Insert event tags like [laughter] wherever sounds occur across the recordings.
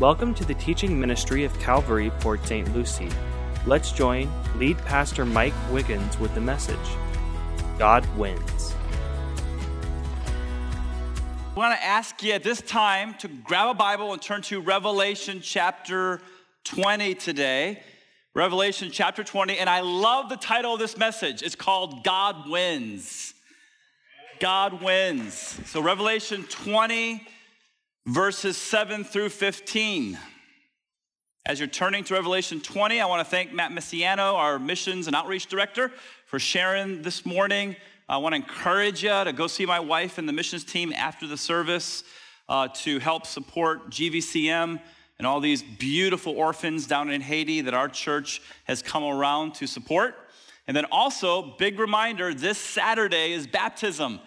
Welcome to the teaching ministry of Calvary, Port St. Lucie. Let's join lead pastor Mike Wiggins with the message God wins. I want to ask you at this time to grab a Bible and turn to Revelation chapter 20 today. Revelation chapter 20, and I love the title of this message. It's called God Wins. God wins. So, Revelation 20, verses 7 through 15. As you're turning to Revelation 20, I want to thank Matt Messiano, our missions and outreach director, for sharing this morning. I want to encourage you to go see my wife and the missions team after the service uh, to help support GVCM and all these beautiful orphans down in Haiti that our church has come around to support. And then also, big reminder this Saturday is baptism.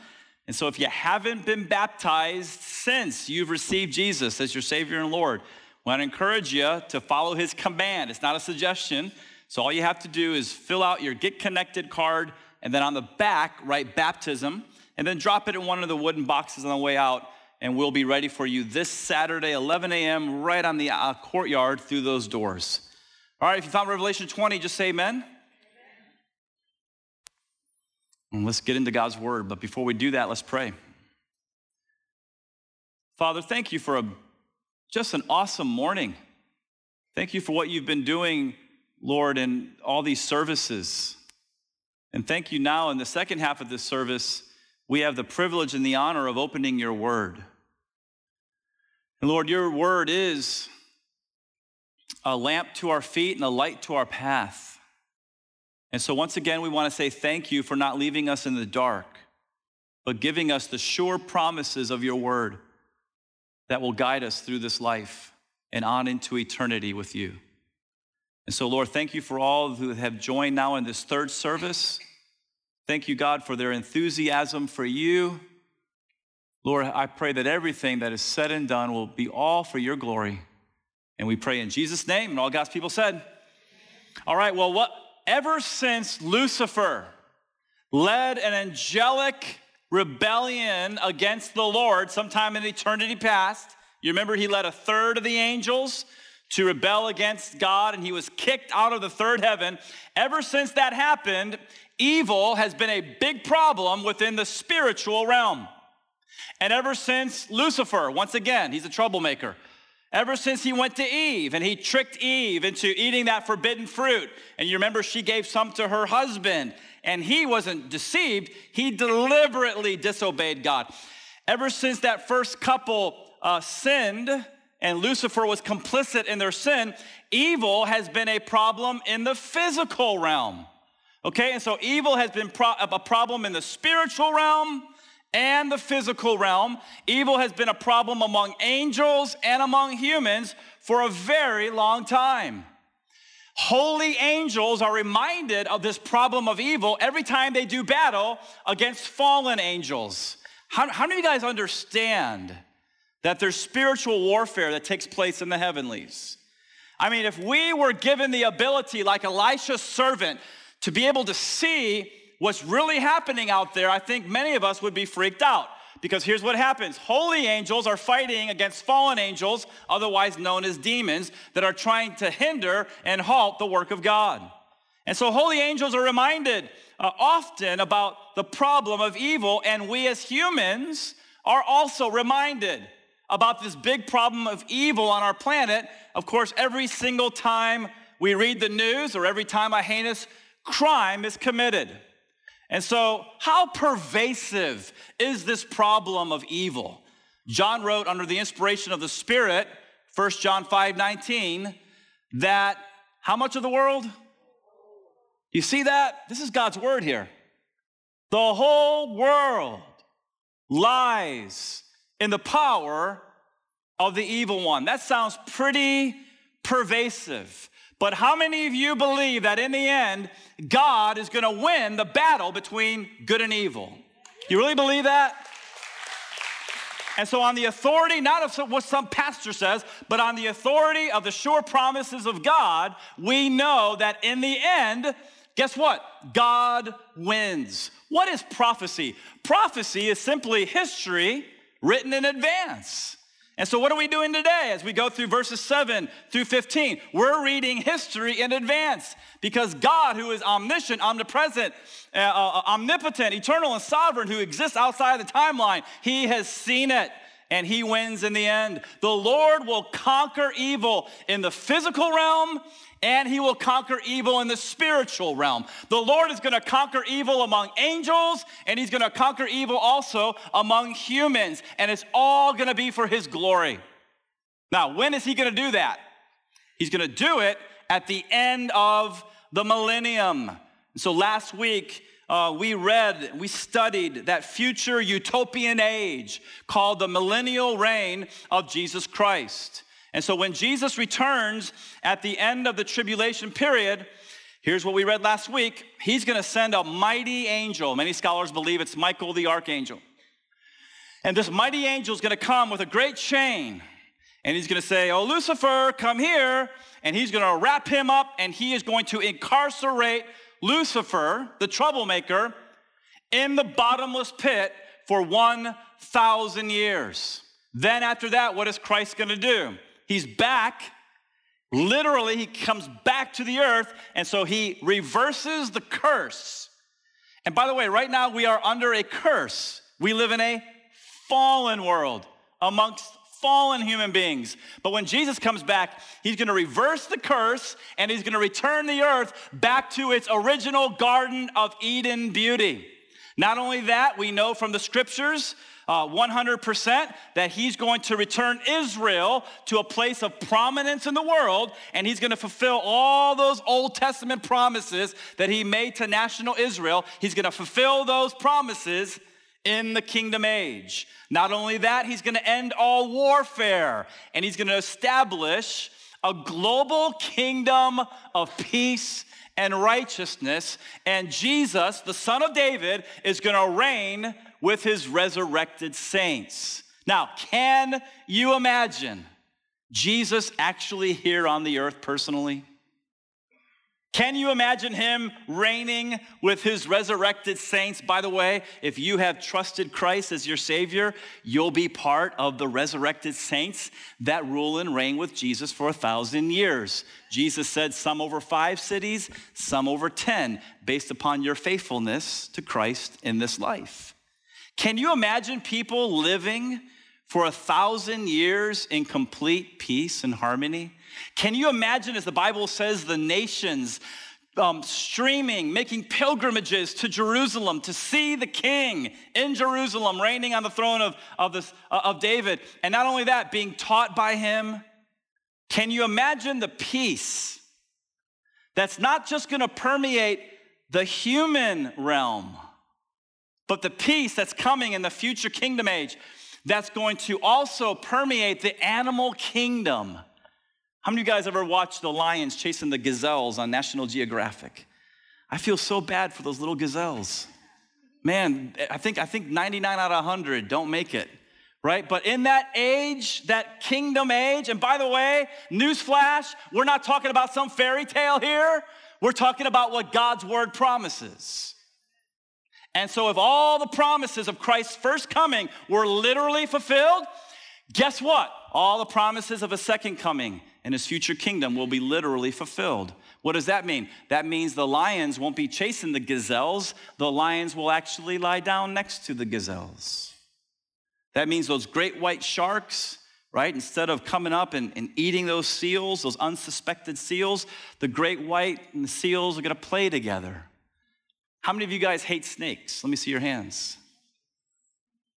And so, if you haven't been baptized since you've received Jesus as your Savior and Lord, I want to encourage you to follow His command. It's not a suggestion. So, all you have to do is fill out your Get Connected card, and then on the back, write baptism, and then drop it in one of the wooden boxes on the way out, and we'll be ready for you this Saturday, 11 a.m., right on the uh, courtyard through those doors. All right, if you found Revelation 20, just say amen. And let's get into God's word. But before we do that, let's pray. Father, thank you for a, just an awesome morning. Thank you for what you've been doing, Lord, in all these services. And thank you now in the second half of this service, we have the privilege and the honor of opening your word. And Lord, your word is a lamp to our feet and a light to our path. And so, once again, we want to say thank you for not leaving us in the dark, but giving us the sure promises of your word that will guide us through this life and on into eternity with you. And so, Lord, thank you for all who have joined now in this third service. Thank you, God, for their enthusiasm for you. Lord, I pray that everything that is said and done will be all for your glory. And we pray in Jesus' name, and all God's people said. All right, well, what ever since Lucifer led an angelic rebellion against the Lord sometime in eternity past, you remember he led a third of the angels to rebel against God and he was kicked out of the third heaven. Ever since that happened, evil has been a big problem within the spiritual realm. And ever since Lucifer, once again, he's a troublemaker. Ever since he went to Eve and he tricked Eve into eating that forbidden fruit. And you remember she gave some to her husband and he wasn't deceived, he deliberately disobeyed God. Ever since that first couple uh, sinned and Lucifer was complicit in their sin, evil has been a problem in the physical realm. Okay, and so evil has been pro- a problem in the spiritual realm and the physical realm. Evil has been a problem among angels and among humans for a very long time. Holy angels are reminded of this problem of evil every time they do battle against fallen angels. How, how do you guys understand that there's spiritual warfare that takes place in the heavenlies? I mean, if we were given the ability, like Elisha's servant, to be able to see what's really happening out there, I think many of us would be freaked out. Because here's what happens holy angels are fighting against fallen angels, otherwise known as demons, that are trying to hinder and halt the work of God. And so, holy angels are reminded uh, often about the problem of evil, and we as humans are also reminded about this big problem of evil on our planet. Of course, every single time we read the news or every time a heinous crime is committed. And so, how pervasive is this problem of evil? John wrote under the inspiration of the Spirit, 1 John 5 19, that how much of the world? You see that? This is God's word here. The whole world lies in the power of the evil one. That sounds pretty pervasive. But how many of you believe that in the end, God is going to win the battle between good and evil? You really believe that? And so, on the authority, not of what some pastor says, but on the authority of the sure promises of God, we know that in the end, guess what? God wins. What is prophecy? Prophecy is simply history written in advance. And so, what are we doing today as we go through verses 7 through 15? We're reading history in advance because God, who is omniscient, omnipresent, uh, uh, omnipotent, eternal, and sovereign, who exists outside the timeline, He has seen it and He wins in the end. The Lord will conquer evil in the physical realm and he will conquer evil in the spiritual realm. The Lord is going to conquer evil among angels, and he's going to conquer evil also among humans, and it's all going to be for his glory. Now, when is he going to do that? He's going to do it at the end of the millennium. So last week, uh, we read, we studied that future utopian age called the millennial reign of Jesus Christ. And so when Jesus returns at the end of the tribulation period, here's what we read last week He's going to send a mighty angel. Many scholars believe it's Michael the archangel. And this mighty angel is going to come with a great chain. And he's going to say, Oh, Lucifer, come here. And he's going to wrap him up and he is going to incarcerate Lucifer, the troublemaker, in the bottomless pit for 1,000 years. Then, after that, what is Christ going to do? He's back. Literally, he comes back to the earth, and so he reverses the curse. And by the way, right now we are under a curse. We live in a fallen world amongst fallen human beings. But when Jesus comes back, he's going to reverse the curse and he's going to return the earth back to its original Garden of Eden beauty. Not only that, we know from the scriptures uh, 100% that he's going to return Israel to a place of prominence in the world, and he's going to fulfill all those Old Testament promises that he made to national Israel. He's going to fulfill those promises in the kingdom age. Not only that, he's going to end all warfare, and he's going to establish a global kingdom of peace and righteousness. And Jesus, the son of David, is going to reign with his resurrected saints. Now, can you imagine Jesus actually here on the earth personally? Can you imagine him reigning with his resurrected saints? By the way, if you have trusted Christ as your Savior, you'll be part of the resurrected saints that rule and reign with Jesus for a thousand years. Jesus said, Some over five cities, some over 10, based upon your faithfulness to Christ in this life. Can you imagine people living for a thousand years in complete peace and harmony? Can you imagine, as the Bible says, the nations um, streaming, making pilgrimages to Jerusalem to see the king in Jerusalem, reigning on the throne of, of, this, uh, of David? And not only that, being taught by him. Can you imagine the peace that's not just gonna permeate the human realm? But the peace that's coming in the future kingdom age that's going to also permeate the animal kingdom. How many of you guys ever watched the lions chasing the gazelles on National Geographic? I feel so bad for those little gazelles. Man, I think, I think 99 out of 100 don't make it, right? But in that age, that kingdom age, and by the way, newsflash, we're not talking about some fairy tale here. We're talking about what God's word promises. And so, if all the promises of Christ's first coming were literally fulfilled, guess what? All the promises of a second coming and his future kingdom will be literally fulfilled. What does that mean? That means the lions won't be chasing the gazelles, the lions will actually lie down next to the gazelles. That means those great white sharks, right? Instead of coming up and, and eating those seals, those unsuspected seals, the great white and the seals are gonna play together. How many of you guys hate snakes? Let me see your hands.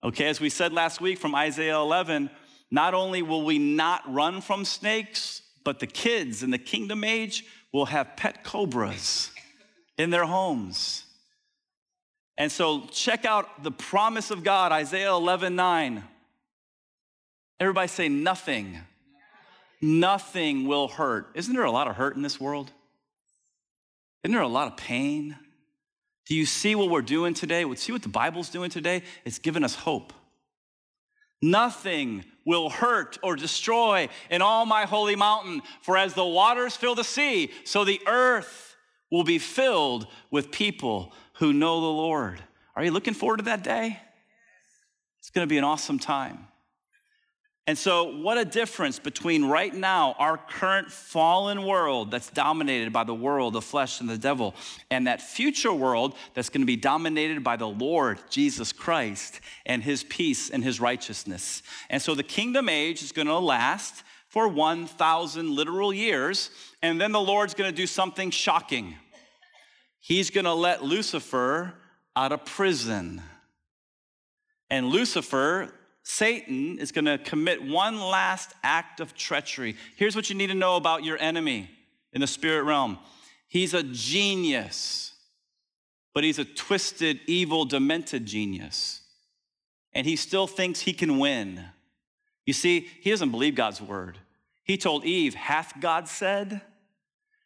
Okay, as we said last week from Isaiah 11, not only will we not run from snakes, but the kids in the kingdom age will have pet cobras in their homes. And so check out the promise of God, Isaiah 11 9. Everybody say, nothing. Nothing will hurt. Isn't there a lot of hurt in this world? Isn't there a lot of pain? Do you see what we're doing today? See what the Bible's doing today? It's given us hope. Nothing will hurt or destroy in all my holy mountain, for as the waters fill the sea, so the earth will be filled with people who know the Lord. Are you looking forward to that day? It's going to be an awesome time. And so, what a difference between right now, our current fallen world that's dominated by the world, the flesh, and the devil, and that future world that's going to be dominated by the Lord Jesus Christ and his peace and his righteousness. And so, the kingdom age is going to last for 1,000 literal years, and then the Lord's going to do something shocking. He's going to let Lucifer out of prison. And Lucifer, Satan is going to commit one last act of treachery. Here's what you need to know about your enemy in the spirit realm he's a genius, but he's a twisted, evil, demented genius. And he still thinks he can win. You see, he doesn't believe God's word. He told Eve, Hath God said?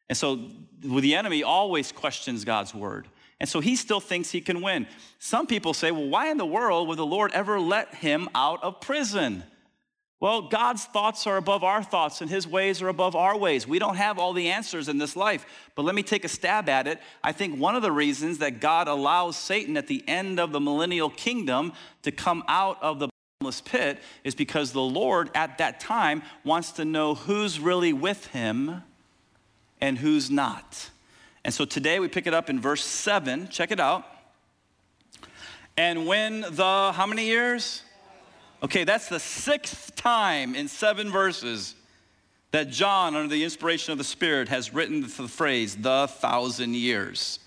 And so the enemy always questions God's word. And so he still thinks he can win. Some people say, well, why in the world would the Lord ever let him out of prison? Well, God's thoughts are above our thoughts and his ways are above our ways. We don't have all the answers in this life, but let me take a stab at it. I think one of the reasons that God allows Satan at the end of the millennial kingdom to come out of the bottomless pit is because the Lord at that time wants to know who's really with him and who's not. And so today we pick it up in verse 7. Check it out. And when the, how many years? Okay, that's the sixth time in seven verses that John, under the inspiration of the Spirit, has written the phrase, the thousand years.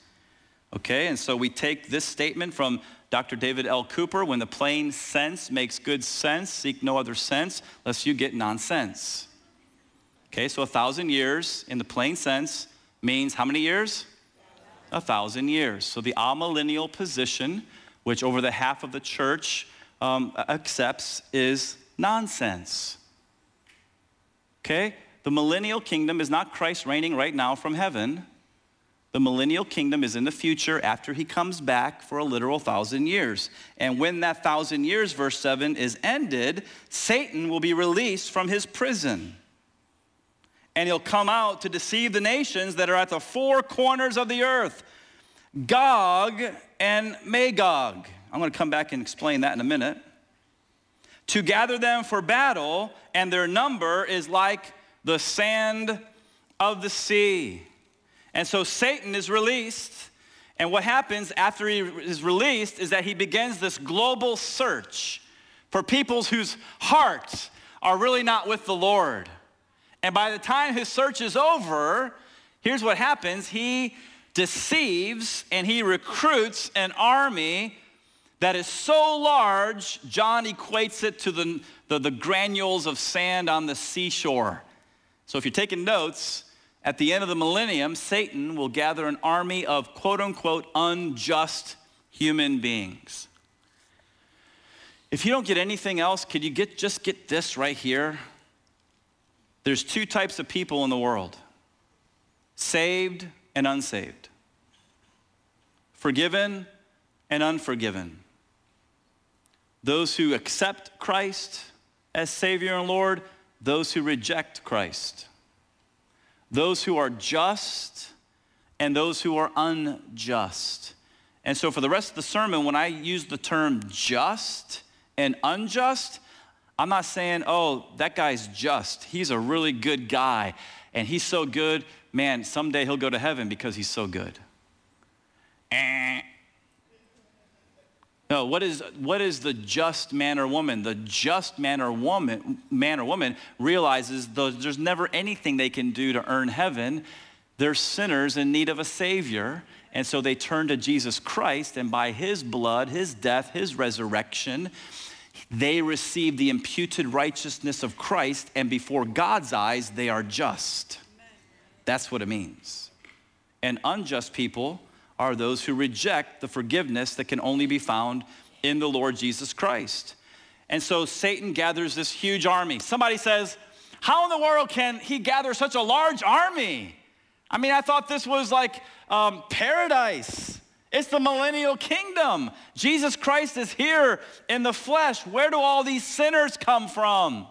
Okay, and so we take this statement from Dr. David L. Cooper when the plain sense makes good sense, seek no other sense, lest you get nonsense. Okay, so a thousand years in the plain sense means how many years? A thousand years. So the amillennial position, which over the half of the church um, accepts, is nonsense. Okay? The millennial kingdom is not Christ reigning right now from heaven. The millennial kingdom is in the future after he comes back for a literal thousand years. And when that thousand years, verse 7, is ended, Satan will be released from his prison and he'll come out to deceive the nations that are at the four corners of the earth Gog and Magog. I'm going to come back and explain that in a minute. To gather them for battle, and their number is like the sand of the sea. And so Satan is released. And what happens after he is released is that he begins this global search for peoples whose hearts are really not with the Lord. And by the time his search is over, here's what happens he deceives and he recruits an army that is so large, John equates it to the, the, the, granules of sand on the seashore. So if you're taking notes, at the end of the millennium, Satan will gather an army of quote unquote unjust human beings. If you don't get anything else, could you get, just get this right here? There's two types of people in the world saved and unsaved, forgiven and unforgiven. Those who accept Christ as Savior and Lord, those who reject Christ, those who are just and those who are unjust. And so, for the rest of the sermon, when I use the term just and unjust, I'm not saying, oh, that guy's just. He's a really good guy. And he's so good, man, someday he'll go to heaven because he's so good. Eh. No, what is, what is the just man or woman? The just man or woman, man or woman realizes that there's never anything they can do to earn heaven. They're sinners in need of a savior. And so they turn to Jesus Christ, and by his blood, his death, his resurrection, they receive the imputed righteousness of Christ, and before God's eyes, they are just. That's what it means. And unjust people are those who reject the forgiveness that can only be found in the Lord Jesus Christ. And so Satan gathers this huge army. Somebody says, How in the world can he gather such a large army? I mean, I thought this was like um, paradise. It's the millennial kingdom. Jesus Christ is here in the flesh. Where do all these sinners come from?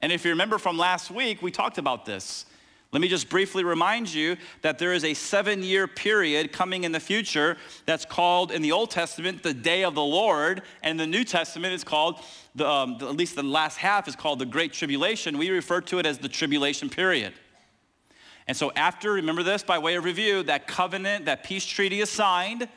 And if you remember from last week, we talked about this. Let me just briefly remind you that there is a seven year period coming in the future that's called in the Old Testament the day of the Lord, and the New Testament is called, the, um, the, at least the last half is called the Great Tribulation. We refer to it as the tribulation period. And so, after, remember this by way of review, that covenant, that peace treaty is signed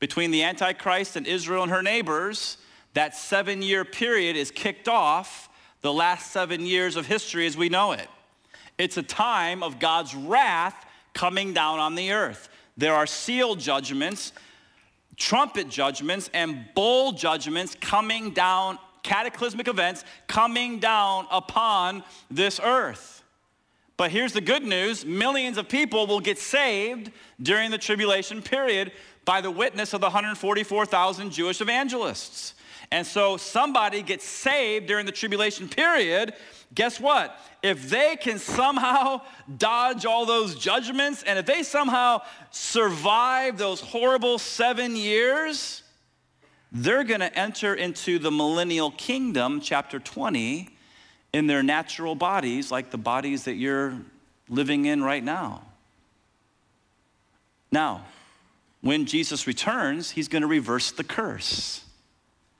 between the Antichrist and Israel and her neighbors, that seven year period is kicked off, the last seven years of history as we know it. It's a time of God's wrath coming down on the earth. There are seal judgments, trumpet judgments, and bowl judgments coming down, cataclysmic events coming down upon this earth. But here's the good news millions of people will get saved during the tribulation period by the witness of the 144,000 Jewish evangelists. And so somebody gets saved during the tribulation period. Guess what? If they can somehow [laughs] dodge all those judgments and if they somehow survive those horrible seven years, they're going to enter into the millennial kingdom, chapter 20, in their natural bodies, like the bodies that you're living in right now. Now, when Jesus returns, he's going to reverse the curse.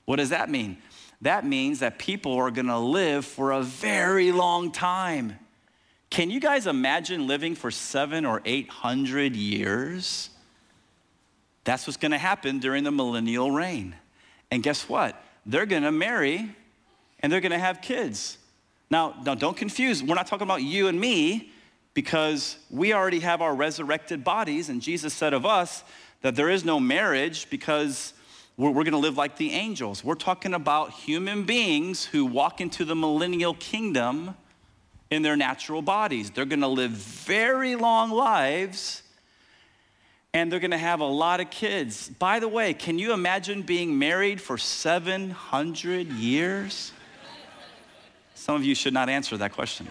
What does that mean? That means that people are gonna live for a very long time. Can you guys imagine living for seven or eight hundred years? That's what's gonna happen during the millennial reign. And guess what? They're gonna marry and they're gonna have kids. Now, now don't confuse, we're not talking about you and me because we already have our resurrected bodies, and Jesus said of us that there is no marriage because we're, we're going to live like the angels. We're talking about human beings who walk into the millennial kingdom in their natural bodies. They're going to live very long lives and they're going to have a lot of kids. By the way, can you imagine being married for 700 years? Some of you should not answer that question.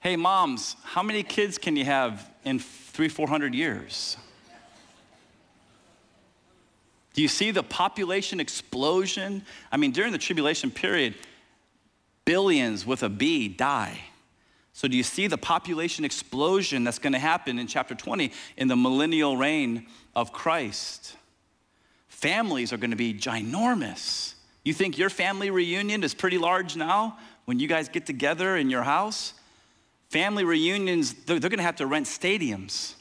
Hey, moms, how many kids can you have in three, 400 years? Do you see the population explosion? I mean, during the tribulation period, billions with a B die. So, do you see the population explosion that's going to happen in chapter 20 in the millennial reign of Christ? Families are going to be ginormous. You think your family reunion is pretty large now when you guys get together in your house? Family reunions, they're, they're going to have to rent stadiums.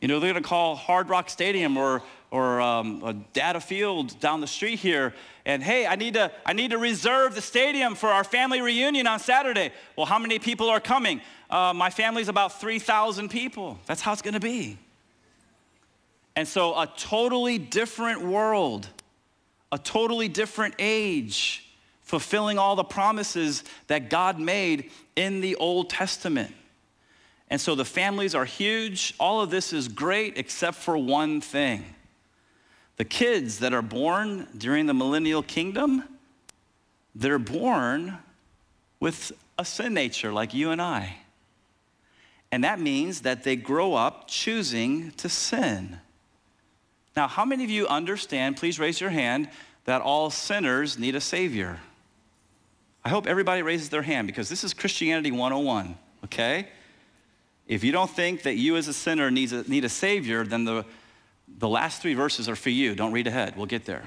You know, they're going to call Hard Rock Stadium or or um, a data field down the street here. And hey i need to i need to reserve the stadium for our family reunion on saturday. Well how many people are coming? Uh, my family's about 3000 people. That's how it's going to be. And so a totally different world a totally different age fulfilling all the promises that god made in the old testament and so the families are huge all of this is great except for one thing the kids that are born during the millennial kingdom, they're born with a sin nature like you and I. And that means that they grow up choosing to sin. Now, how many of you understand, please raise your hand, that all sinners need a Savior? I hope everybody raises their hand because this is Christianity 101, okay? If you don't think that you as a sinner needs a, need a Savior, then the the last three verses are for you. Don't read ahead, we'll get there.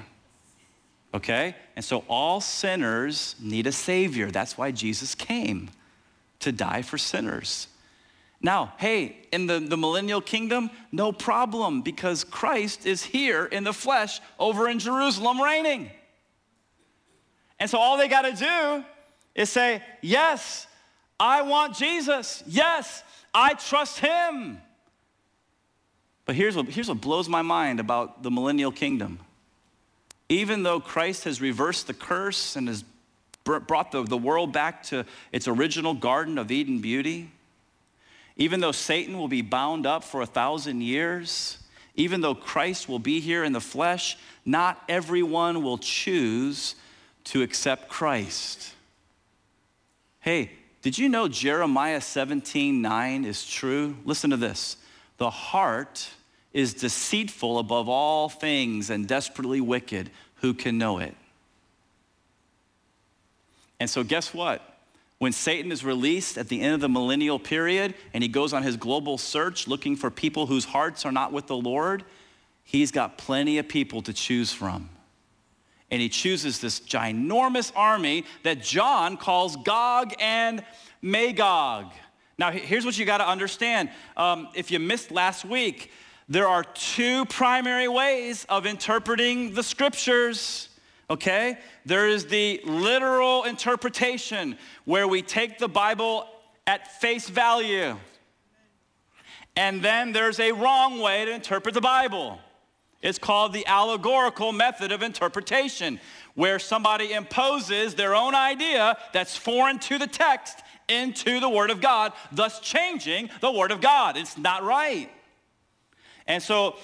Okay? And so all sinners need a Savior. That's why Jesus came to die for sinners. Now, hey, in the, the millennial kingdom, no problem because Christ is here in the flesh over in Jerusalem reigning. And so all they got to do is say, Yes, I want Jesus. Yes, I trust him. But here's what, here's what blows my mind about the millennial kingdom. Even though Christ has reversed the curse and has brought the, the world back to its original Garden of Eden beauty, even though Satan will be bound up for a thousand years, even though Christ will be here in the flesh, not everyone will choose to accept Christ. Hey, did you know Jeremiah 17 9 is true? Listen to this. The heart is deceitful above all things and desperately wicked. Who can know it? And so, guess what? When Satan is released at the end of the millennial period and he goes on his global search looking for people whose hearts are not with the Lord, he's got plenty of people to choose from. And he chooses this ginormous army that John calls Gog and Magog. Now, here's what you got to understand. Um, if you missed last week, there are two primary ways of interpreting the scriptures, okay? There is the literal interpretation where we take the Bible at face value. And then there's a wrong way to interpret the Bible. It's called the allegorical method of interpretation, where somebody imposes their own idea that's foreign to the text into the Word of God, thus changing the Word of God. It's not right. And so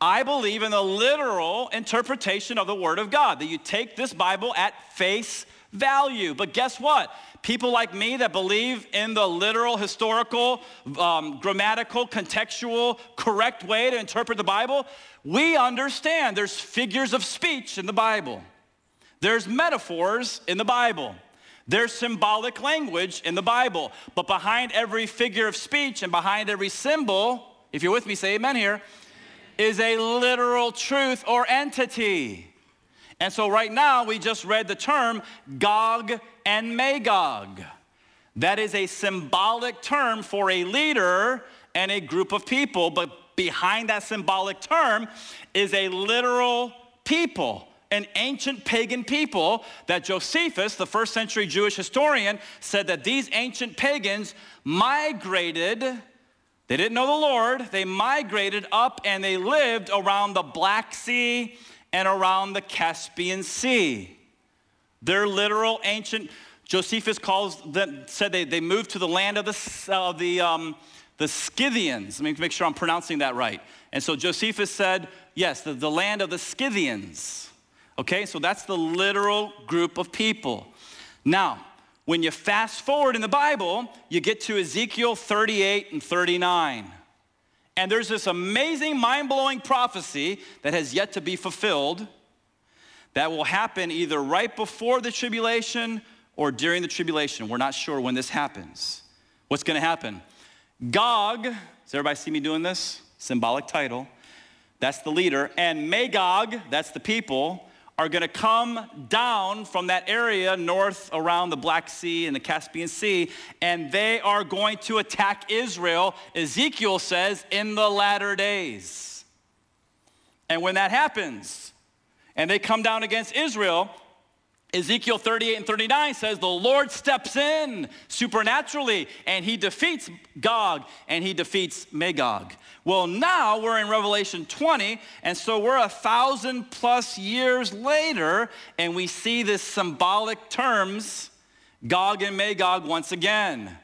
I believe in the literal interpretation of the Word of God, that you take this Bible at face value. But guess what? People like me that believe in the literal, historical, um, grammatical, contextual, correct way to interpret the Bible, we understand there's figures of speech in the Bible, there's metaphors in the Bible. There's symbolic language in the Bible, but behind every figure of speech and behind every symbol, if you're with me, say amen here, is a literal truth or entity. And so, right now, we just read the term Gog and Magog. That is a symbolic term for a leader and a group of people, but behind that symbolic term is a literal people an ancient pagan people that Josephus, the first century Jewish historian, said that these ancient pagans migrated. They didn't know the Lord. They migrated up and they lived around the Black Sea and around the Caspian Sea. They're literal ancient. Josephus calls them, said they, they moved to the land of the, of the, um, the Scythians. Let me make sure I'm pronouncing that right. And so Josephus said, yes, the, the land of the Scythians. Okay, so that's the literal group of people. Now, when you fast forward in the Bible, you get to Ezekiel 38 and 39. And there's this amazing, mind blowing prophecy that has yet to be fulfilled that will happen either right before the tribulation or during the tribulation. We're not sure when this happens. What's going to happen? Gog, does everybody see me doing this? Symbolic title. That's the leader. And Magog, that's the people are going to come down from that area north around the Black Sea and the Caspian Sea, and they are going to attack Israel, Ezekiel says, in the latter days. And when that happens, and they come down against Israel, Ezekiel 38 and 39 says the Lord steps in supernaturally and he defeats Gog and he defeats Magog. Well, now we're in Revelation 20, and so we're a thousand plus years later, and we see this symbolic terms, Gog and Magog, once again.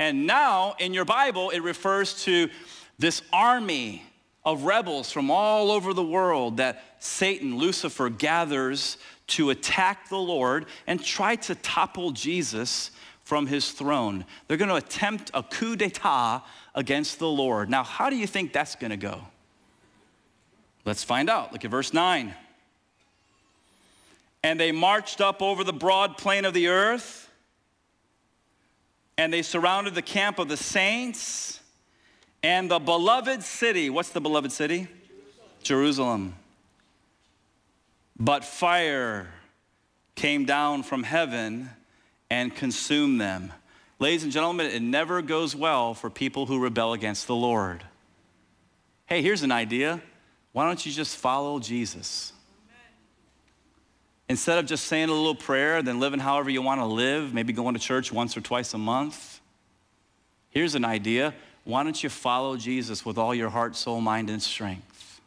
And now in your Bible, it refers to this army of rebels from all over the world that Satan, Lucifer, gathers to attack the Lord and try to topple Jesus from his throne. They're going to attempt a coup d'etat against the Lord. Now, how do you think that's going to go? Let's find out. Look at verse 9. And they marched up over the broad plain of the earth, and they surrounded the camp of the saints and the beloved city. What's the beloved city? Jerusalem. Jerusalem. But fire came down from heaven and consumed them. Ladies and gentlemen, it never goes well for people who rebel against the Lord. Hey, here's an idea. Why don't you just follow Jesus? Instead of just saying a little prayer, then living however you want to live, maybe going to church once or twice a month, here's an idea. Why don't you follow Jesus with all your heart, soul, mind, and strength?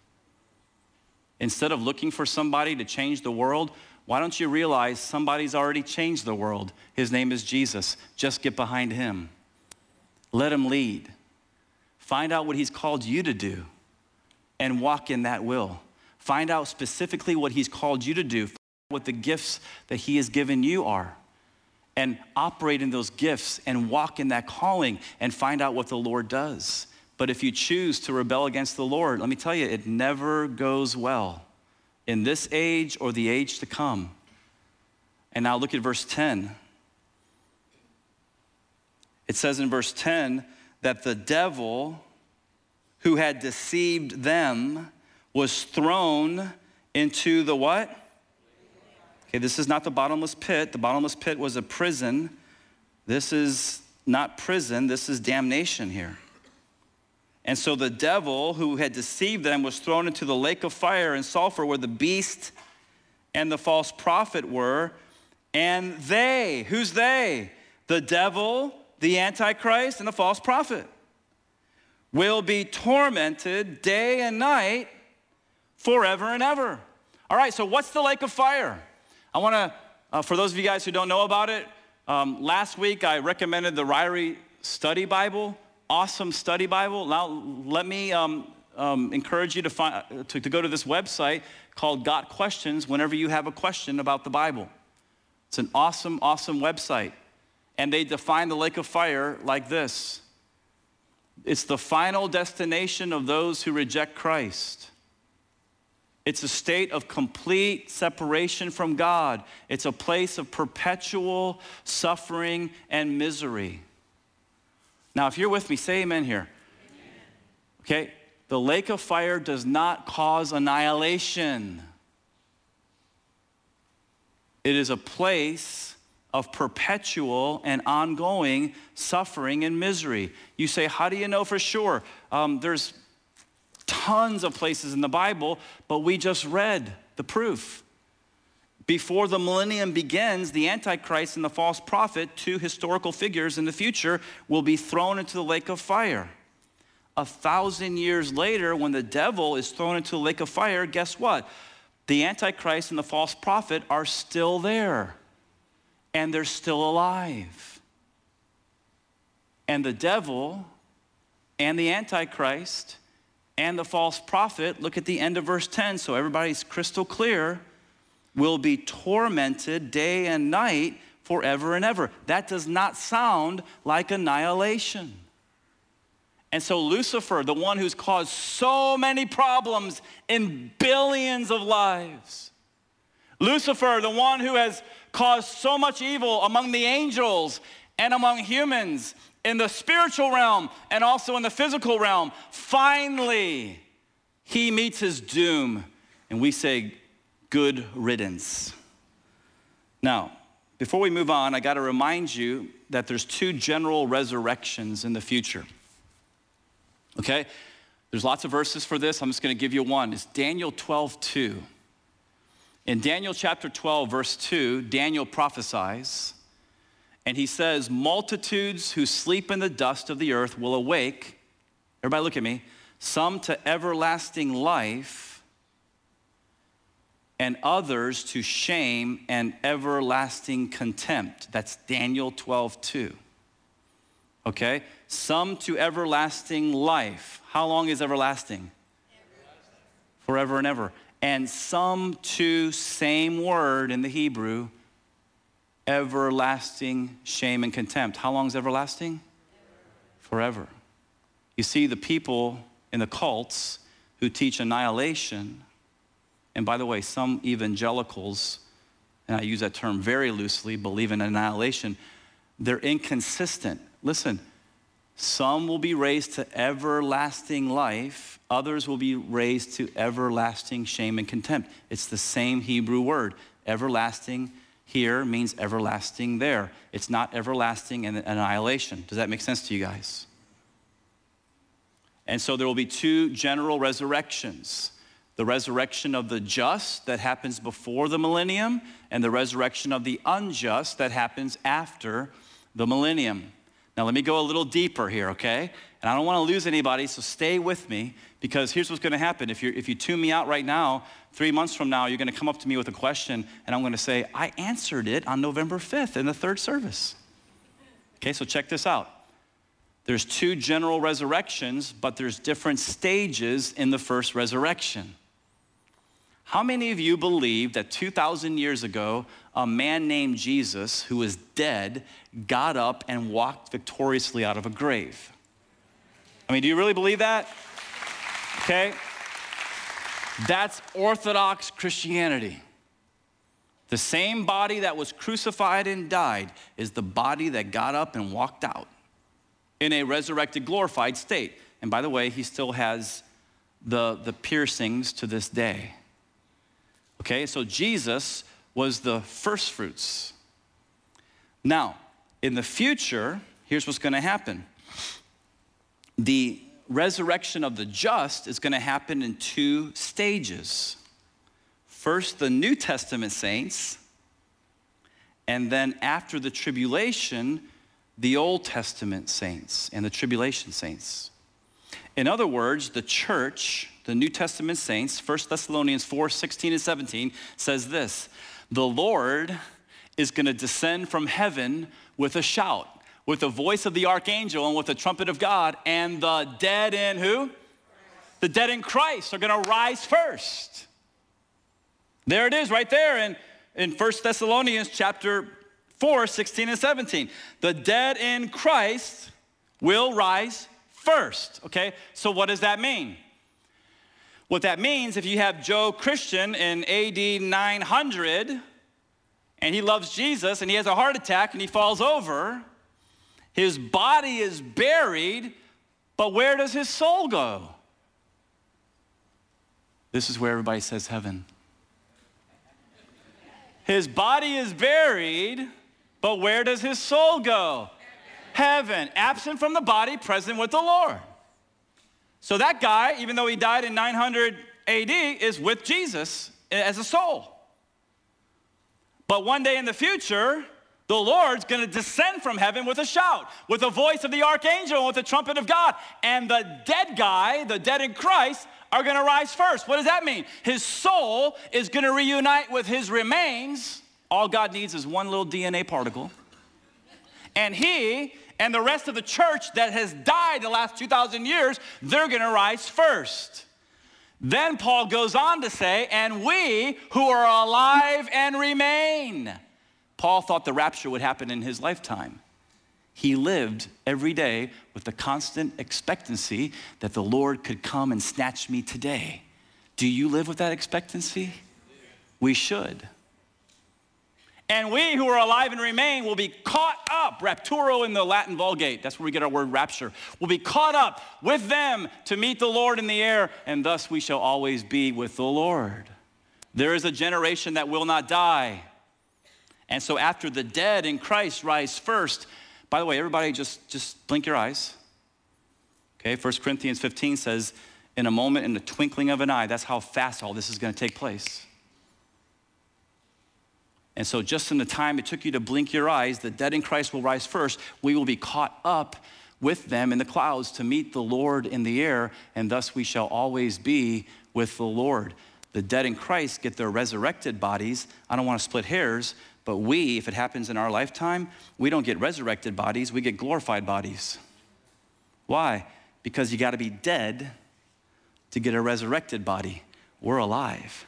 Instead of looking for somebody to change the world, why don't you realize somebody's already changed the world? His name is Jesus. Just get behind him. Let him lead. Find out what he's called you to do and walk in that will. Find out specifically what he's called you to do, what the gifts that he has given you are, and operate in those gifts and walk in that calling and find out what the Lord does. But if you choose to rebel against the Lord, let me tell you, it never goes well in this age or the age to come. And now look at verse 10. It says in verse 10 that the devil who had deceived them was thrown into the what? Okay, this is not the bottomless pit. The bottomless pit was a prison. This is not prison, this is damnation here. And so the devil who had deceived them was thrown into the lake of fire and sulfur where the beast and the false prophet were. And they, who's they? The devil, the Antichrist, and the false prophet will be tormented day and night forever and ever. All right, so what's the lake of fire? I want to, uh, for those of you guys who don't know about it, um, last week I recommended the Ryrie Study Bible. Awesome study Bible. Now, let me um, um, encourage you to, find, to, to go to this website called Got Questions whenever you have a question about the Bible. It's an awesome, awesome website. And they define the lake of fire like this it's the final destination of those who reject Christ. It's a state of complete separation from God. It's a place of perpetual suffering and misery. Now, if you're with me, say amen here. Okay? The lake of fire does not cause annihilation, it is a place of perpetual and ongoing suffering and misery. You say, How do you know for sure? Um, there's tons of places in the Bible, but we just read the proof. Before the millennium begins, the Antichrist and the false prophet, two historical figures in the future, will be thrown into the lake of fire. A thousand years later, when the devil is thrown into the lake of fire, guess what? The Antichrist and the false prophet are still there, and they're still alive. And the devil and the Antichrist and the false prophet, look at the end of verse 10, so everybody's crystal clear, will be tormented day and night forever and ever. That does not sound like annihilation. And so, Lucifer, the one who's caused so many problems in billions of lives, Lucifer, the one who has caused so much evil among the angels and among humans, in the spiritual realm and also in the physical realm. Finally, he meets his doom, and we say, Good riddance. Now, before we move on, I got to remind you that there's two general resurrections in the future. Okay? There's lots of verses for this. I'm just going to give you one. It's Daniel 12, 2. In Daniel chapter 12, verse 2, Daniel prophesies and he says, Multitudes who sleep in the dust of the earth will awake. Everybody, look at me. Some to everlasting life, and others to shame and everlasting contempt. That's Daniel 12, 2. Okay? Some to everlasting life. How long is everlasting? Forever and ever. And some to, same word in the Hebrew, everlasting shame and contempt. How long is everlasting? Forever. You see, the people in the cults who teach annihilation, and by the way, some evangelicals, and I use that term very loosely, believe in annihilation, they're inconsistent. Listen, some will be raised to everlasting life, others will be raised to everlasting shame and contempt. It's the same Hebrew word, everlasting here means everlasting there. It's not everlasting and annihilation. Does that make sense to you guys? And so there will be two general resurrections the resurrection of the just that happens before the millennium, and the resurrection of the unjust that happens after the millennium. Now, let me go a little deeper here, okay? And I don't want to lose anybody, so stay with me because here's what's going to happen. If, you if you tune me out right now, three months from now, you're going to come up to me with a question, and I'm going to say, I answered it on November 5th in the third service. Okay, so check this out. There's two general resurrections, but there's different stages in the first resurrection. How many of you believe that 2,000 years ago, a man named Jesus, who was dead, got up and walked victoriously out of a grave? I mean, do you really believe that? Okay? That's Orthodox Christianity. The same body that was crucified and died is the body that got up and walked out. in a resurrected, glorified state. And by the way, he still has the, the piercings to this day. Okay, so Jesus was the first fruits. Now, in the future, here's what's going to happen the resurrection of the just is going to happen in two stages. First, the New Testament saints, and then after the tribulation, the Old Testament saints and the tribulation saints. In other words, the church, the New Testament saints, 1 Thessalonians 4 16 and 17 says this The Lord is going to descend from heaven with a shout, with the voice of the archangel, and with the trumpet of God, and the dead in who? The dead in Christ are going to rise first. There it is right there in, in 1 Thessalonians chapter 4, 16 and 17. The dead in Christ will rise first. Okay, so what does that mean? What that means, if you have Joe Christian in AD 900 and he loves Jesus and he has a heart attack and he falls over, his body is buried, but where does his soul go? This is where everybody says heaven. His body is buried, but where does his soul go? heaven, absent from the body, present with the Lord. So that guy, even though he died in 900 AD, is with Jesus as a soul. But one day in the future, the Lord's gonna descend from heaven with a shout, with the voice of the archangel, with the trumpet of God. And the dead guy, the dead in Christ, are gonna rise first. What does that mean? His soul is gonna reunite with his remains. All God needs is one little DNA particle. And he and the rest of the church that has died the last 2,000 years, they're gonna rise first. Then Paul goes on to say, and we who are alive and remain. Paul thought the rapture would happen in his lifetime. He lived every day with the constant expectancy that the Lord could come and snatch me today. Do you live with that expectancy? We should. And we who are alive and remain will be caught up, rapturo in the Latin Vulgate, that's where we get our word rapture, will be caught up with them to meet the Lord in the air, and thus we shall always be with the Lord. There is a generation that will not die. And so after the dead in Christ rise first, by the way, everybody just, just blink your eyes. Okay, 1 Corinthians 15 says, in a moment, in the twinkling of an eye, that's how fast all this is going to take place. And so, just in the time it took you to blink your eyes, the dead in Christ will rise first. We will be caught up with them in the clouds to meet the Lord in the air, and thus we shall always be with the Lord. The dead in Christ get their resurrected bodies. I don't want to split hairs, but we, if it happens in our lifetime, we don't get resurrected bodies, we get glorified bodies. Why? Because you got to be dead to get a resurrected body. We're alive.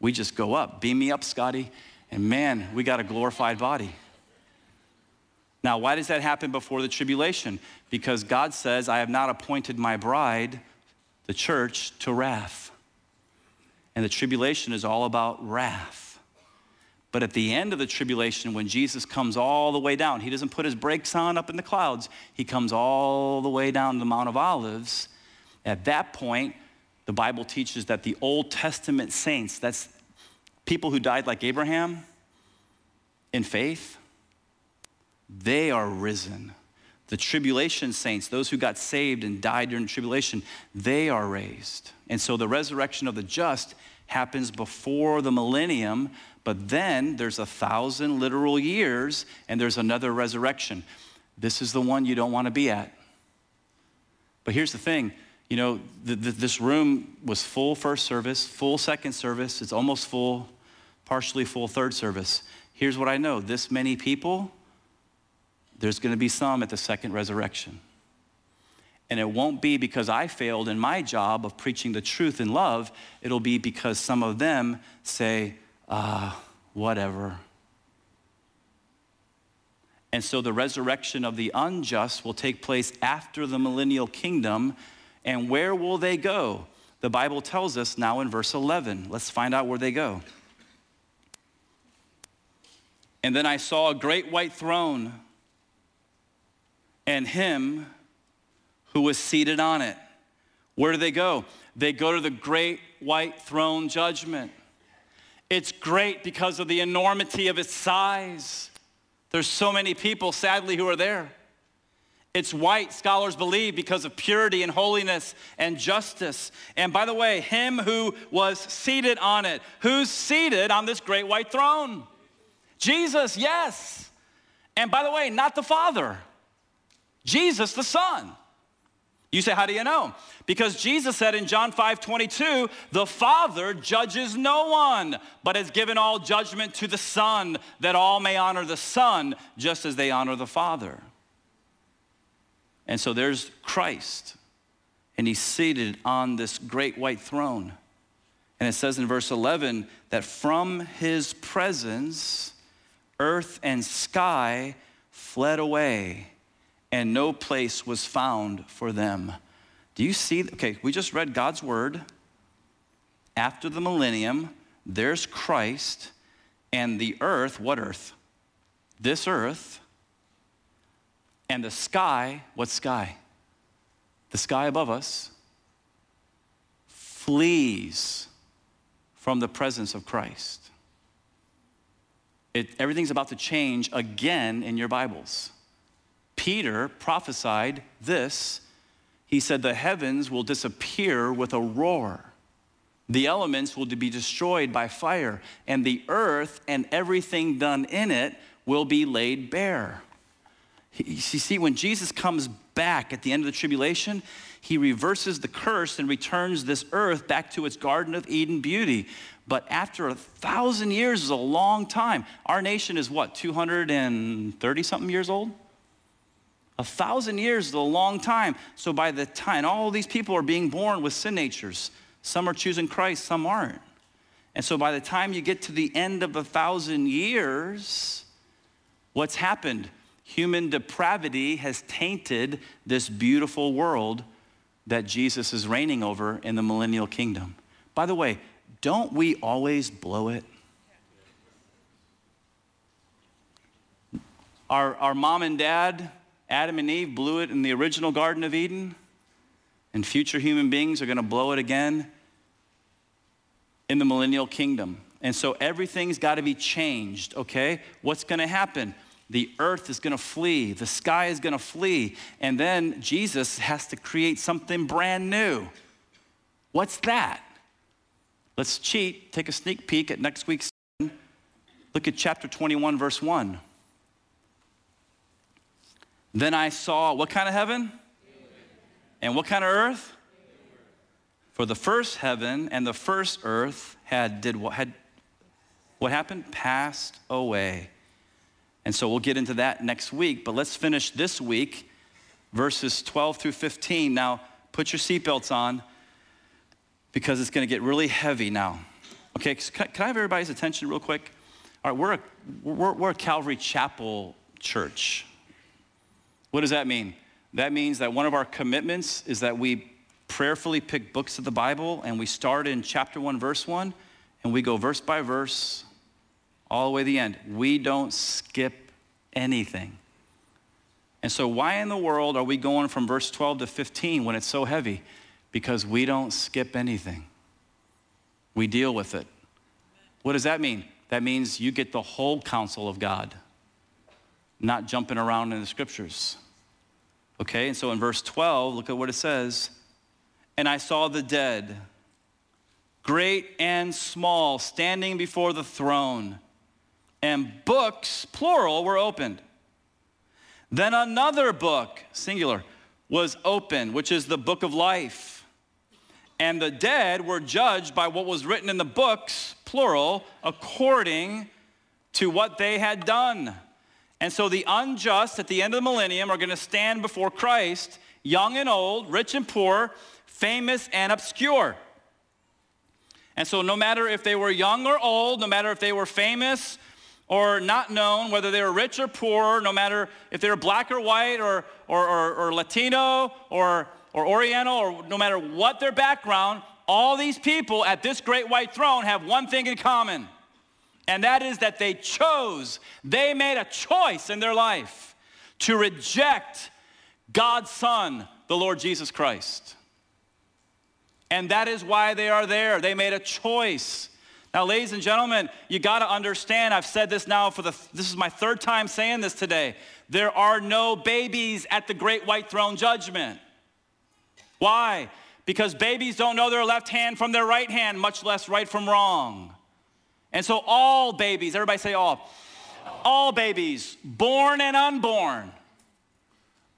We just go up. Beam me up, Scotty. And man, we got a glorified body. Now, why does that happen before the tribulation? Because God says, I have not appointed my bride, the church, to wrath. And the tribulation is all about wrath. But at the end of the tribulation, when Jesus comes all the way down, he doesn't put his brakes on up in the clouds, he comes all the way down to the Mount of Olives. At that point, the Bible teaches that the Old Testament saints, that's people who died like Abraham in faith, they are risen. The tribulation saints, those who got saved and died during the tribulation, they are raised. And so the resurrection of the just happens before the millennium, but then there's a thousand literal years and there's another resurrection. This is the one you don't want to be at. But here's the thing you know, the, the, this room was full first service, full second service, it's almost full partially full third service. Here's what I know this many people, there's going to be some at the second resurrection. And it won't be because I failed in my job of preaching the truth in love. It'll be because some of them say, ah, whatever. And so the resurrection of the unjust will take place after the millennial kingdom. And where will they go? The Bible tells us now in verse 11. Let's find out where they go. And then I saw a great white throne, and him who was seated on it. Where do they go? They go to the great white throne judgment. It's great because of the enormity of its size. There's so many people, sadly, who are there. It's white, scholars believe, because of purity and holiness and justice. And by the way, him who was seated on it. Who's seated on this great white throne? Jesus, yes. And by the way, not the Father, Jesus the Son. You say, How do you know? Because Jesus said in John 5 22, the Father judges no one, but has given all judgment to the Son, that all may honor the Son just as they honor the Father. And so there's Christ, and he's seated on this great white throne. And it says in verse 11 that from his presence, earth and sky fled away and no place was found for them. Do you see? Okay, we just read God's word. After the millennium, there's Christ, and the earth, what earth? This earth, and the sky, what sky? The sky above us flees from the presence of Christ. It, everything's about to change again in your Bibles. Peter prophesied this. He said, The heavens will disappear with a roar. The elements will be destroyed by fire, and the earth and everything done in it will be laid bare. You see, when Jesus comes back at the end of the tribulation, he reverses the curse and returns this earth back to its Garden of Eden beauty. But after a thousand years is a long time. Our nation is what, 230 something years old? A thousand years is a long time. So by the time, all these people are being born with sin natures. Some are choosing Christ, some aren't. And so by the time you get to the end of a thousand years, what's happened? Human depravity has tainted this beautiful world that Jesus is reigning over in the millennial kingdom. By the way, don't we always blow it? Our, our mom and dad Adam and Eve blew it in the original Garden of Eden, and future human beings are going to blow it again in the millennial kingdom. And so everything's got to be changed, okay? What's going to happen? The earth is going to flee, the sky is going to flee, and then Jesus has to create something brand new. What's that? Let's cheat, take a sneak peek at next week's. Look at chapter 21, verse 1. Then I saw what kind of heaven? And what kind of earth? For the first heaven and the first earth had did what had what happened? Passed away. And so we'll get into that next week, but let's finish this week, verses 12 through 15. Now, put your seatbelts on because it's going to get really heavy now. Okay, can I have everybody's attention real quick? All right, we're a, we're, we're a Calvary Chapel church. What does that mean? That means that one of our commitments is that we prayerfully pick books of the Bible and we start in chapter 1, verse 1, and we go verse by verse all the way to the end. We don't skip anything. And so, why in the world are we going from verse 12 to 15 when it's so heavy? Because we don't skip anything, we deal with it. What does that mean? That means you get the whole counsel of God not jumping around in the scriptures. Okay, and so in verse 12, look at what it says. And I saw the dead, great and small, standing before the throne, and books, plural, were opened. Then another book, singular, was opened, which is the book of life. And the dead were judged by what was written in the books, plural, according to what they had done. And so the unjust at the end of the millennium are going to stand before Christ, young and old, rich and poor, famous and obscure. And so, no matter if they were young or old, no matter if they were famous or not known, whether they were rich or poor, no matter if they were black or white or, or, or, or Latino or, or Oriental, or no matter what their background, all these people at this great white throne have one thing in common and that is that they chose, they made a choice in their life to reject God's Son, the Lord Jesus Christ. And that is why they are there. They made a choice. Now, ladies and gentlemen, you got to understand, I've said this now for the, this is my third time saying this today. There are no babies at the great white throne judgment. Why? Because babies don't know their left hand from their right hand, much less right from wrong. And so, all babies, everybody say all, all babies, born and unborn,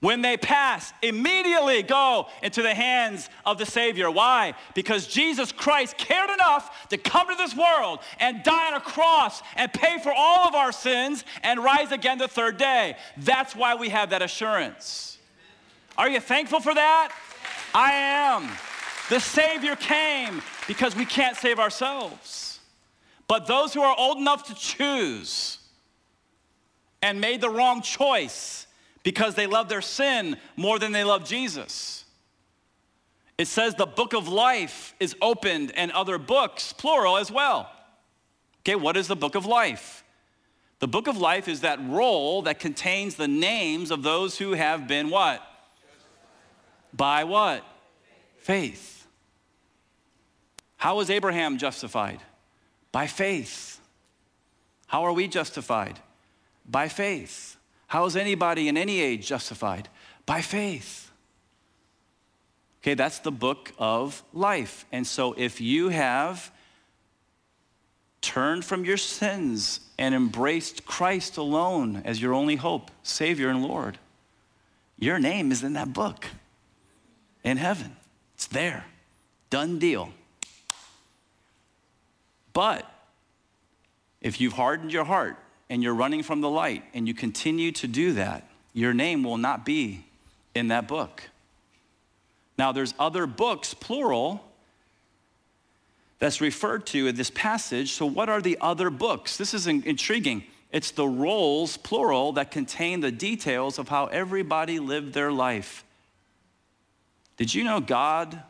when they pass, immediately go into the hands of the Savior. Why? Because Jesus Christ cared enough to come to this world and die on a cross and pay for all of our sins and rise again the third day. That's why we have that assurance. Are you thankful for that? I am. The Savior came because we can't save ourselves. But those who are old enough to choose and made the wrong choice, because they love their sin more than they love Jesus. It says the book of life is opened and other books, plural as well. Okay, what is the book of life? The book of life is that roll that contains the names of those who have been what? By what? Faith. How was Abraham justified? By faith. How are we justified? By faith. How is anybody in any age justified? By faith. Okay, that's the book of life. And so if you have turned from your sins and embraced Christ alone as your only hope, Savior and Lord, your name is in that book in heaven. It's there. Done deal. But if you've hardened your heart and you're running from the light and you continue to do that, your name will not be in that book. Now, there's other books, plural, that's referred to in this passage. So, what are the other books? This is intriguing. It's the rolls, plural, that contain the details of how everybody lived their life. Did you know God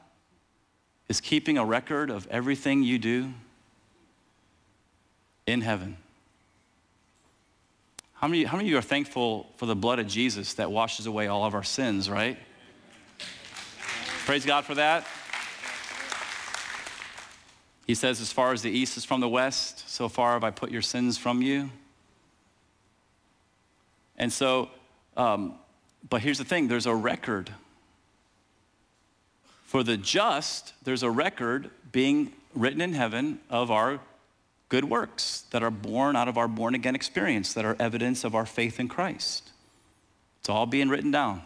is keeping a record of everything you do in heaven? How many, how many of you are thankful for the blood of Jesus that washes away all of our sins, right? Praise God for that. He says, As far as the east is from the west, so far have I put your sins from you. And so, um, but here's the thing there's a record. For the just, there's a record being written in heaven of our good works that are born out of our born again experience, that are evidence of our faith in Christ. It's all being written down.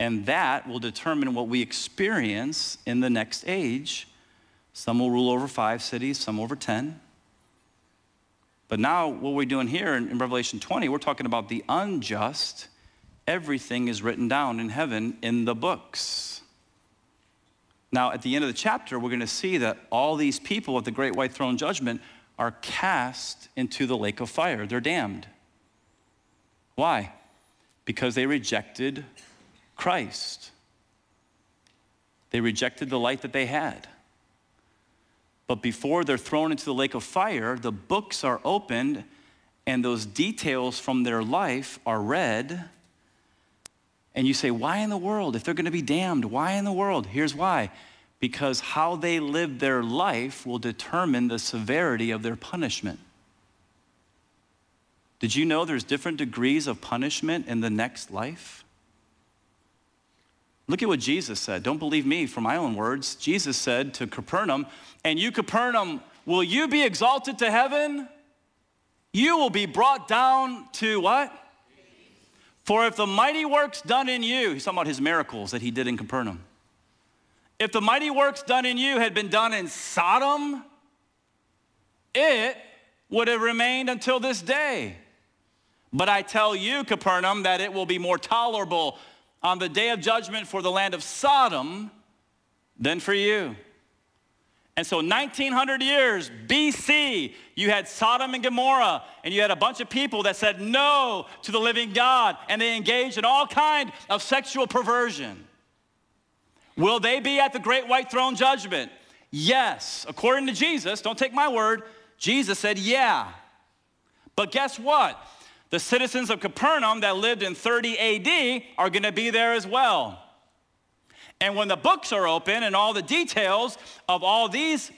And that will determine what we experience in the next age. Some will rule over five cities, some over 10. But now, what we're doing here in, in Revelation 20, we're talking about the unjust. Everything is written down in heaven in the books. Now, at the end of the chapter, we're going to see that all these people at the great white throne judgment are cast into the lake of fire. They're damned. Why? Because they rejected Christ. They rejected the light that they had. But before they're thrown into the lake of fire, the books are opened and those details from their life are read and you say, why in the world? If they're going to be damned, why in the world? Here's why because how they live their life will determine the severity of their punishment. Did you know there's different degrees of punishment in the next life? Look at what Jesus said. Don't believe me for my own words. Jesus said to Capernaum, And you, Capernaum, will you be exalted to heaven? You will be brought down to what? For if the mighty works done in you, he's talking about his miracles that he did in Capernaum. If the mighty works done in you had been done in Sodom, it would have remained until this day. But I tell you, Capernaum, that it will be more tolerable on the day of judgment for the land of Sodom than for you. And so, 1900 years BC, you had Sodom and Gomorrah, and you had a bunch of people that said no to the living God, and they engaged in all kind of sexual perversion. Will they be at the great white throne judgment? Yes. According to Jesus, don't take my word, Jesus said, yeah. But guess what? The citizens of Capernaum that lived in 30 AD are going to be there as well. And when the books are open and all the details of all these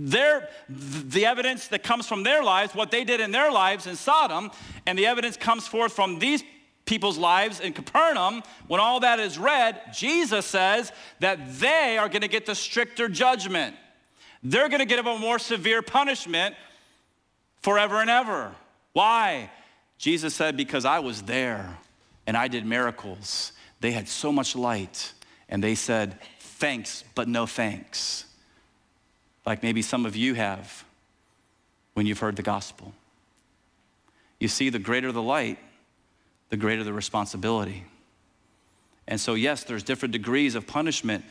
their, the evidence that comes from their lives, what they did in their lives in Sodom, and the evidence comes forth from these people's lives in Capernaum, when all that is read, Jesus says that they are going to get the stricter judgment. They're going to get a more severe punishment forever and ever. Why? Jesus said, Because I was there and I did miracles. They had so much light, and they said, Thanks, but no thanks. Like maybe some of you have when you've heard the gospel. You see, the greater the light, the greater the responsibility. And so, yes, there's different degrees of punishment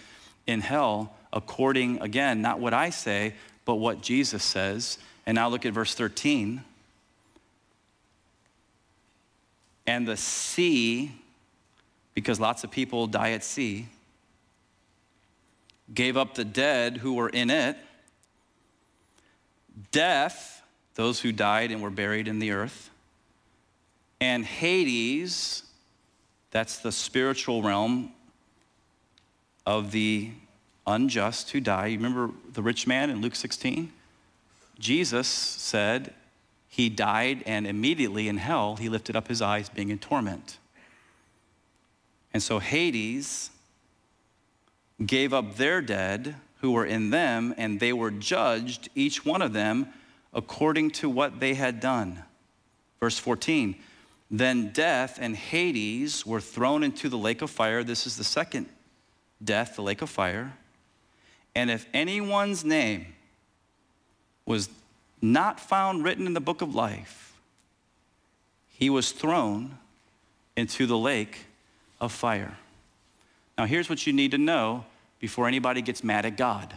in hell according, again, not what I say, but what Jesus says. And now look at verse 13. And the sea, because lots of people die at sea, gave up the dead who were in it. Death, those who died and were buried in the earth and Hades, that's the spiritual realm of the unjust who die. You remember the rich man in Luke 16? Jesus said he died, and immediately in hell, he lifted up his eyes, being in torment. And so Hades gave up their dead who were in them, and they were judged, each one of them, according to what they had done. Verse 14 then death and Hades were thrown into the lake of fire. This is the second death, the lake of fire. And if anyone's name was not found written in the book of life, he was thrown into the lake of fire. Now, here's what you need to know before anybody gets mad at God.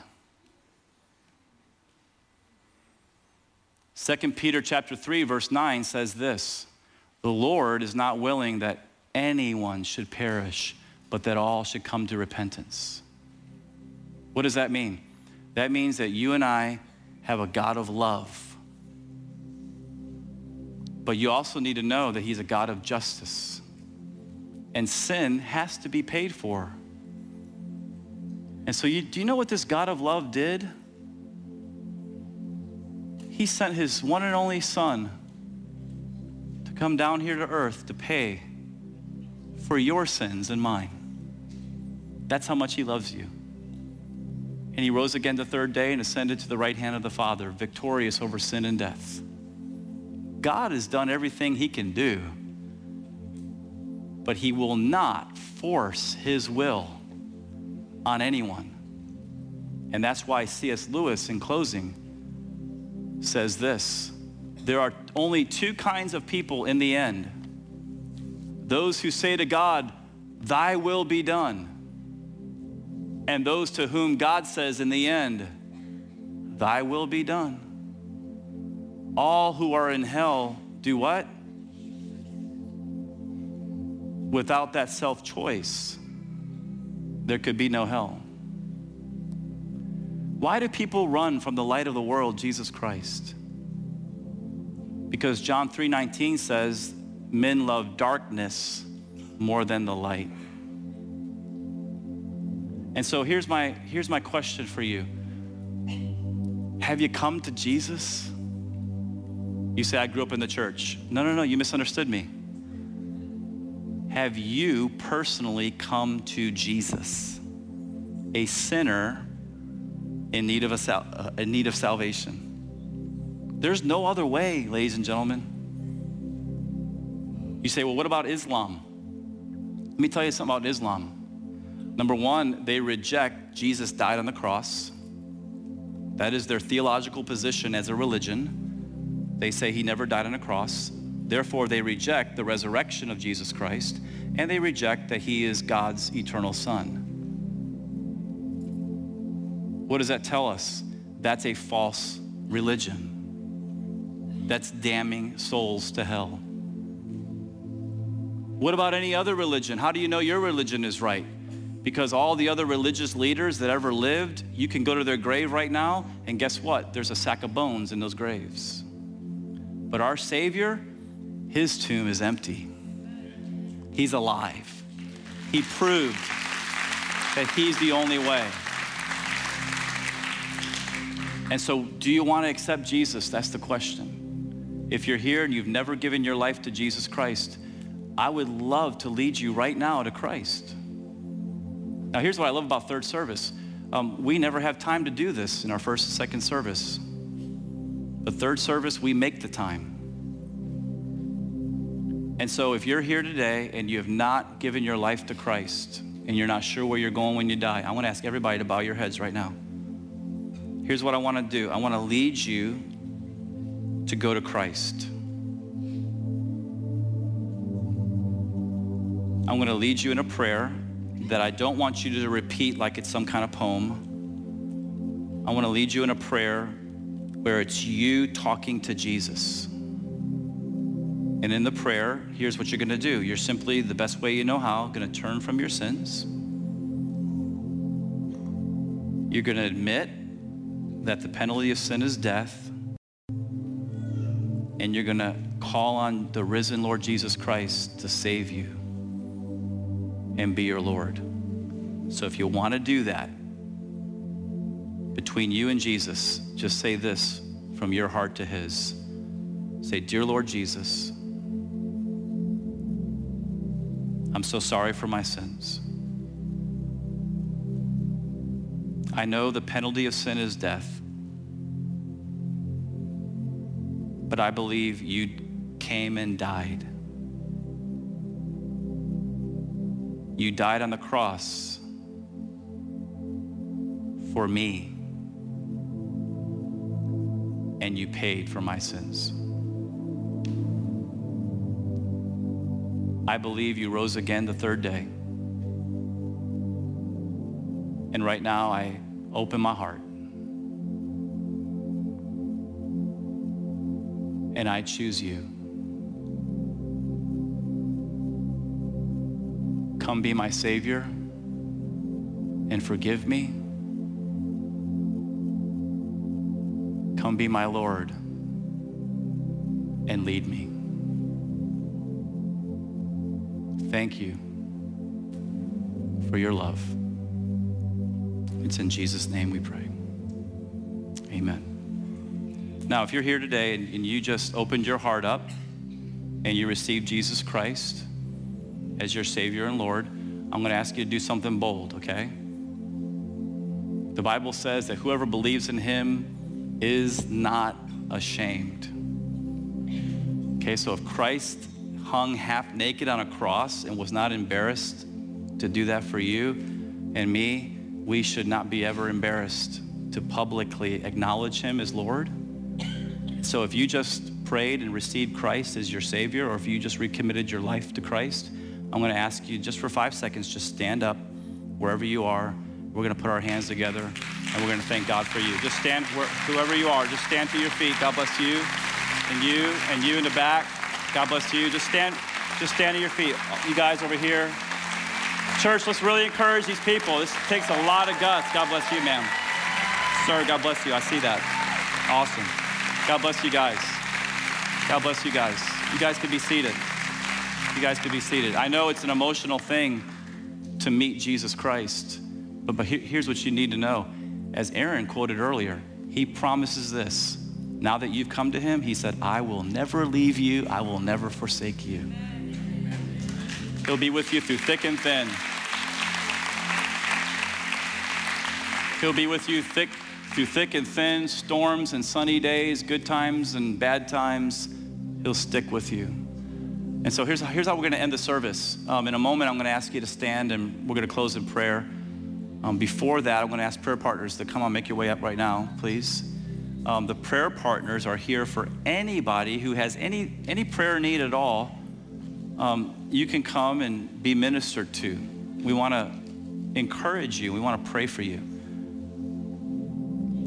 2 Peter chapter 3 verse 9 says this the Lord is not willing that anyone should perish, but that all should come to repentance. What does that mean? That means that you and I have a God of love. But you also need to know that He's a God of justice. And sin has to be paid for. And so, you, do you know what this God of love did? He sent His one and only Son to come down here to earth to pay for your sins and mine. That's how much He loves you. And He rose again the third day and ascended to the right hand of the Father, victorious over sin and death. God has done everything He can do, but He will not force His will on anyone. And that's why C.S. Lewis, in closing, says this there are only two kinds of people in the end those who say to God, Thy will be done, and those to whom God says in the end, Thy will be done. All who are in hell do what? Without that self choice, there could be no hell. Why do people run from the light of the world, Jesus Christ? Because John 3:19 says, "Men love darkness more than the light." And so here's my here's my question for you. Have you come to Jesus? You say I grew up in the church. No, no, no, you misunderstood me. Have you personally come to Jesus? A sinner in need of, a, uh, in need of salvation. There's no other way, ladies and gentlemen. You say, well, what about Islam? Let me tell you something about Islam. Number one, they reject Jesus died on the cross. That is their theological position as a religion. They say he never died on a cross. Therefore, they reject the resurrection of Jesus Christ and they reject that he is God's eternal Son. What does that tell us? That's a false religion that's damning souls to hell. What about any other religion? How do you know your religion is right? Because all the other religious leaders that ever lived, you can go to their grave right now, and guess what? There's a sack of bones in those graves. But our Savior, his tomb is empty. He's alive. He proved that he's the only way. And so, do you want to accept Jesus? That's the question. If you're here and you've never given your life to Jesus Christ, I would love to lead you right now to Christ. Now, here's what I love about third service um, we never have time to do this in our first and second service. But third service, we make the time. And so, if you're here today and you have not given your life to Christ and you're not sure where you're going when you die, I want to ask everybody to bow your heads right now. Here's what I want to do I want to lead you to go to Christ. I'm going to lead you in a prayer that I don't want you to repeat like it's some kind of poem. I want to lead you in a prayer where it's you talking to Jesus. And in the prayer, here's what you're going to do. You're simply, the best way you know how, going to turn from your sins. You're going to admit that the penalty of sin is death. And you're going to call on the risen Lord Jesus Christ to save you and be your Lord. So if you want to do that, between you and Jesus, just say this from your heart to his. Say, Dear Lord Jesus, I'm so sorry for my sins. I know the penalty of sin is death, but I believe you came and died. You died on the cross for me, and you paid for my sins. I believe you rose again the third day. And right now, I open my heart. And I choose you. Come be my Savior and forgive me. Come be my Lord and lead me. Thank you for your love. It's in Jesus' name we pray. Amen. Now, if you're here today and, and you just opened your heart up and you received Jesus Christ, as your Savior and Lord, I'm going to ask you to do something bold, okay? The Bible says that whoever believes in him is not ashamed. Okay, so if Christ hung half naked on a cross and was not embarrassed to do that for you and me, we should not be ever embarrassed to publicly acknowledge him as Lord. So if you just prayed and received Christ as your Savior, or if you just recommitted your life to Christ, I'm going to ask you just for five seconds, just stand up wherever you are. We're going to put our hands together and we're going to thank God for you. Just stand where, whoever you are, just stand to your feet. God bless you and you and you in the back. God bless you. Just stand, just stand to your feet. You guys over here. Church, let's really encourage these people. This takes a lot of guts. God bless you, ma'am. Sir, God bless you. I see that. Awesome. God bless you guys. God bless you guys. You guys can be seated. You guys could be seated. I know it's an emotional thing to meet Jesus Christ, but, but here, here's what you need to know. As Aaron quoted earlier, he promises this. Now that you've come to him, he said, I will never leave you, I will never forsake you. He'll be with you through thick and thin. He'll be with you thick, through thick and thin, storms and sunny days, good times and bad times. He'll stick with you. And so here's, here's how we're going to end the service. Um, in a moment, I'm going to ask you to stand and we're going to close in prayer. Um, before that, I'm going to ask prayer partners to come on, make your way up right now, please. Um, the prayer partners are here for anybody who has any, any prayer need at all. Um, you can come and be ministered to. We want to encourage you, we want to pray for you.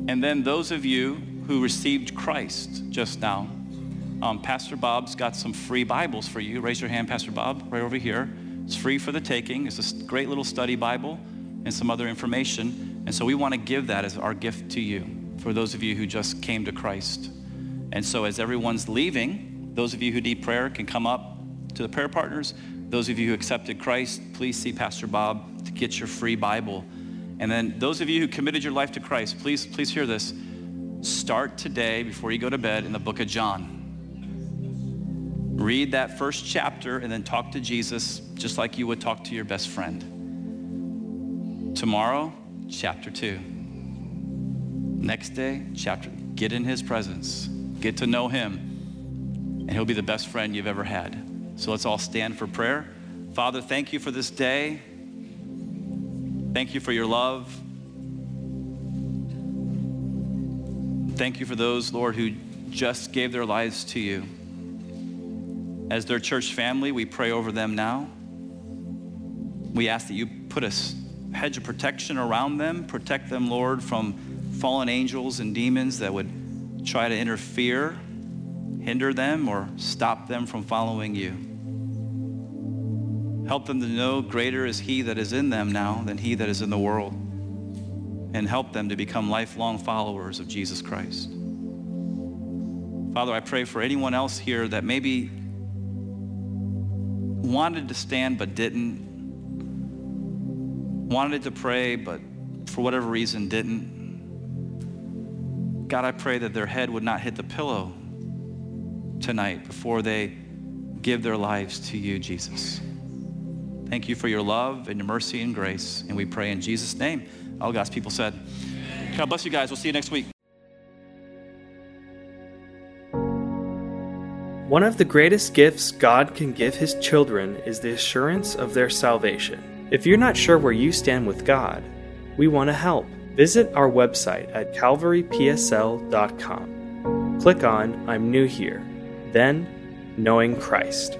And then those of you who received Christ just now, um, Pastor Bob's got some free Bibles for you. Raise your hand, Pastor Bob, right over here. It's free for the taking. It's a great little study Bible and some other information. And so we want to give that as our gift to you for those of you who just came to Christ. And so as everyone's leaving, Those of you who need prayer can come up to the prayer partners. Those of you who accepted Christ, please see Pastor Bob to get your free Bible. And then those of you who committed your life to Christ, please, please hear this. Start today before you go to bed in the book of John. Read that first chapter and then talk to Jesus just like you would talk to your best friend. Tomorrow, chapter 2. Next day, chapter get in his presence. Get to know him and he'll be the best friend you've ever had. So let's all stand for prayer. Father, thank you for this day. Thank you for your love. Thank you for those, Lord, who just gave their lives to you. As their church family, we pray over them now. We ask that you put a hedge of protection around them, protect them, Lord, from fallen angels and demons that would try to interfere, hinder them, or stop them from following you. Help them to know greater is He that is in them now than He that is in the world. And help them to become lifelong followers of Jesus Christ. Father, I pray for anyone else here that maybe wanted to stand but didn't, wanted to pray but for whatever reason didn't. God, I pray that their head would not hit the pillow tonight before they give their lives to you, Jesus. Thank you for your love and your mercy and grace. And we pray in Jesus' name. All God's people said, God bless you guys. We'll see you next week. One of the greatest gifts God can give His children is the assurance of their salvation. If you're not sure where you stand with God, we want to help. Visit our website at calvarypsl.com. Click on I'm New Here, then Knowing Christ.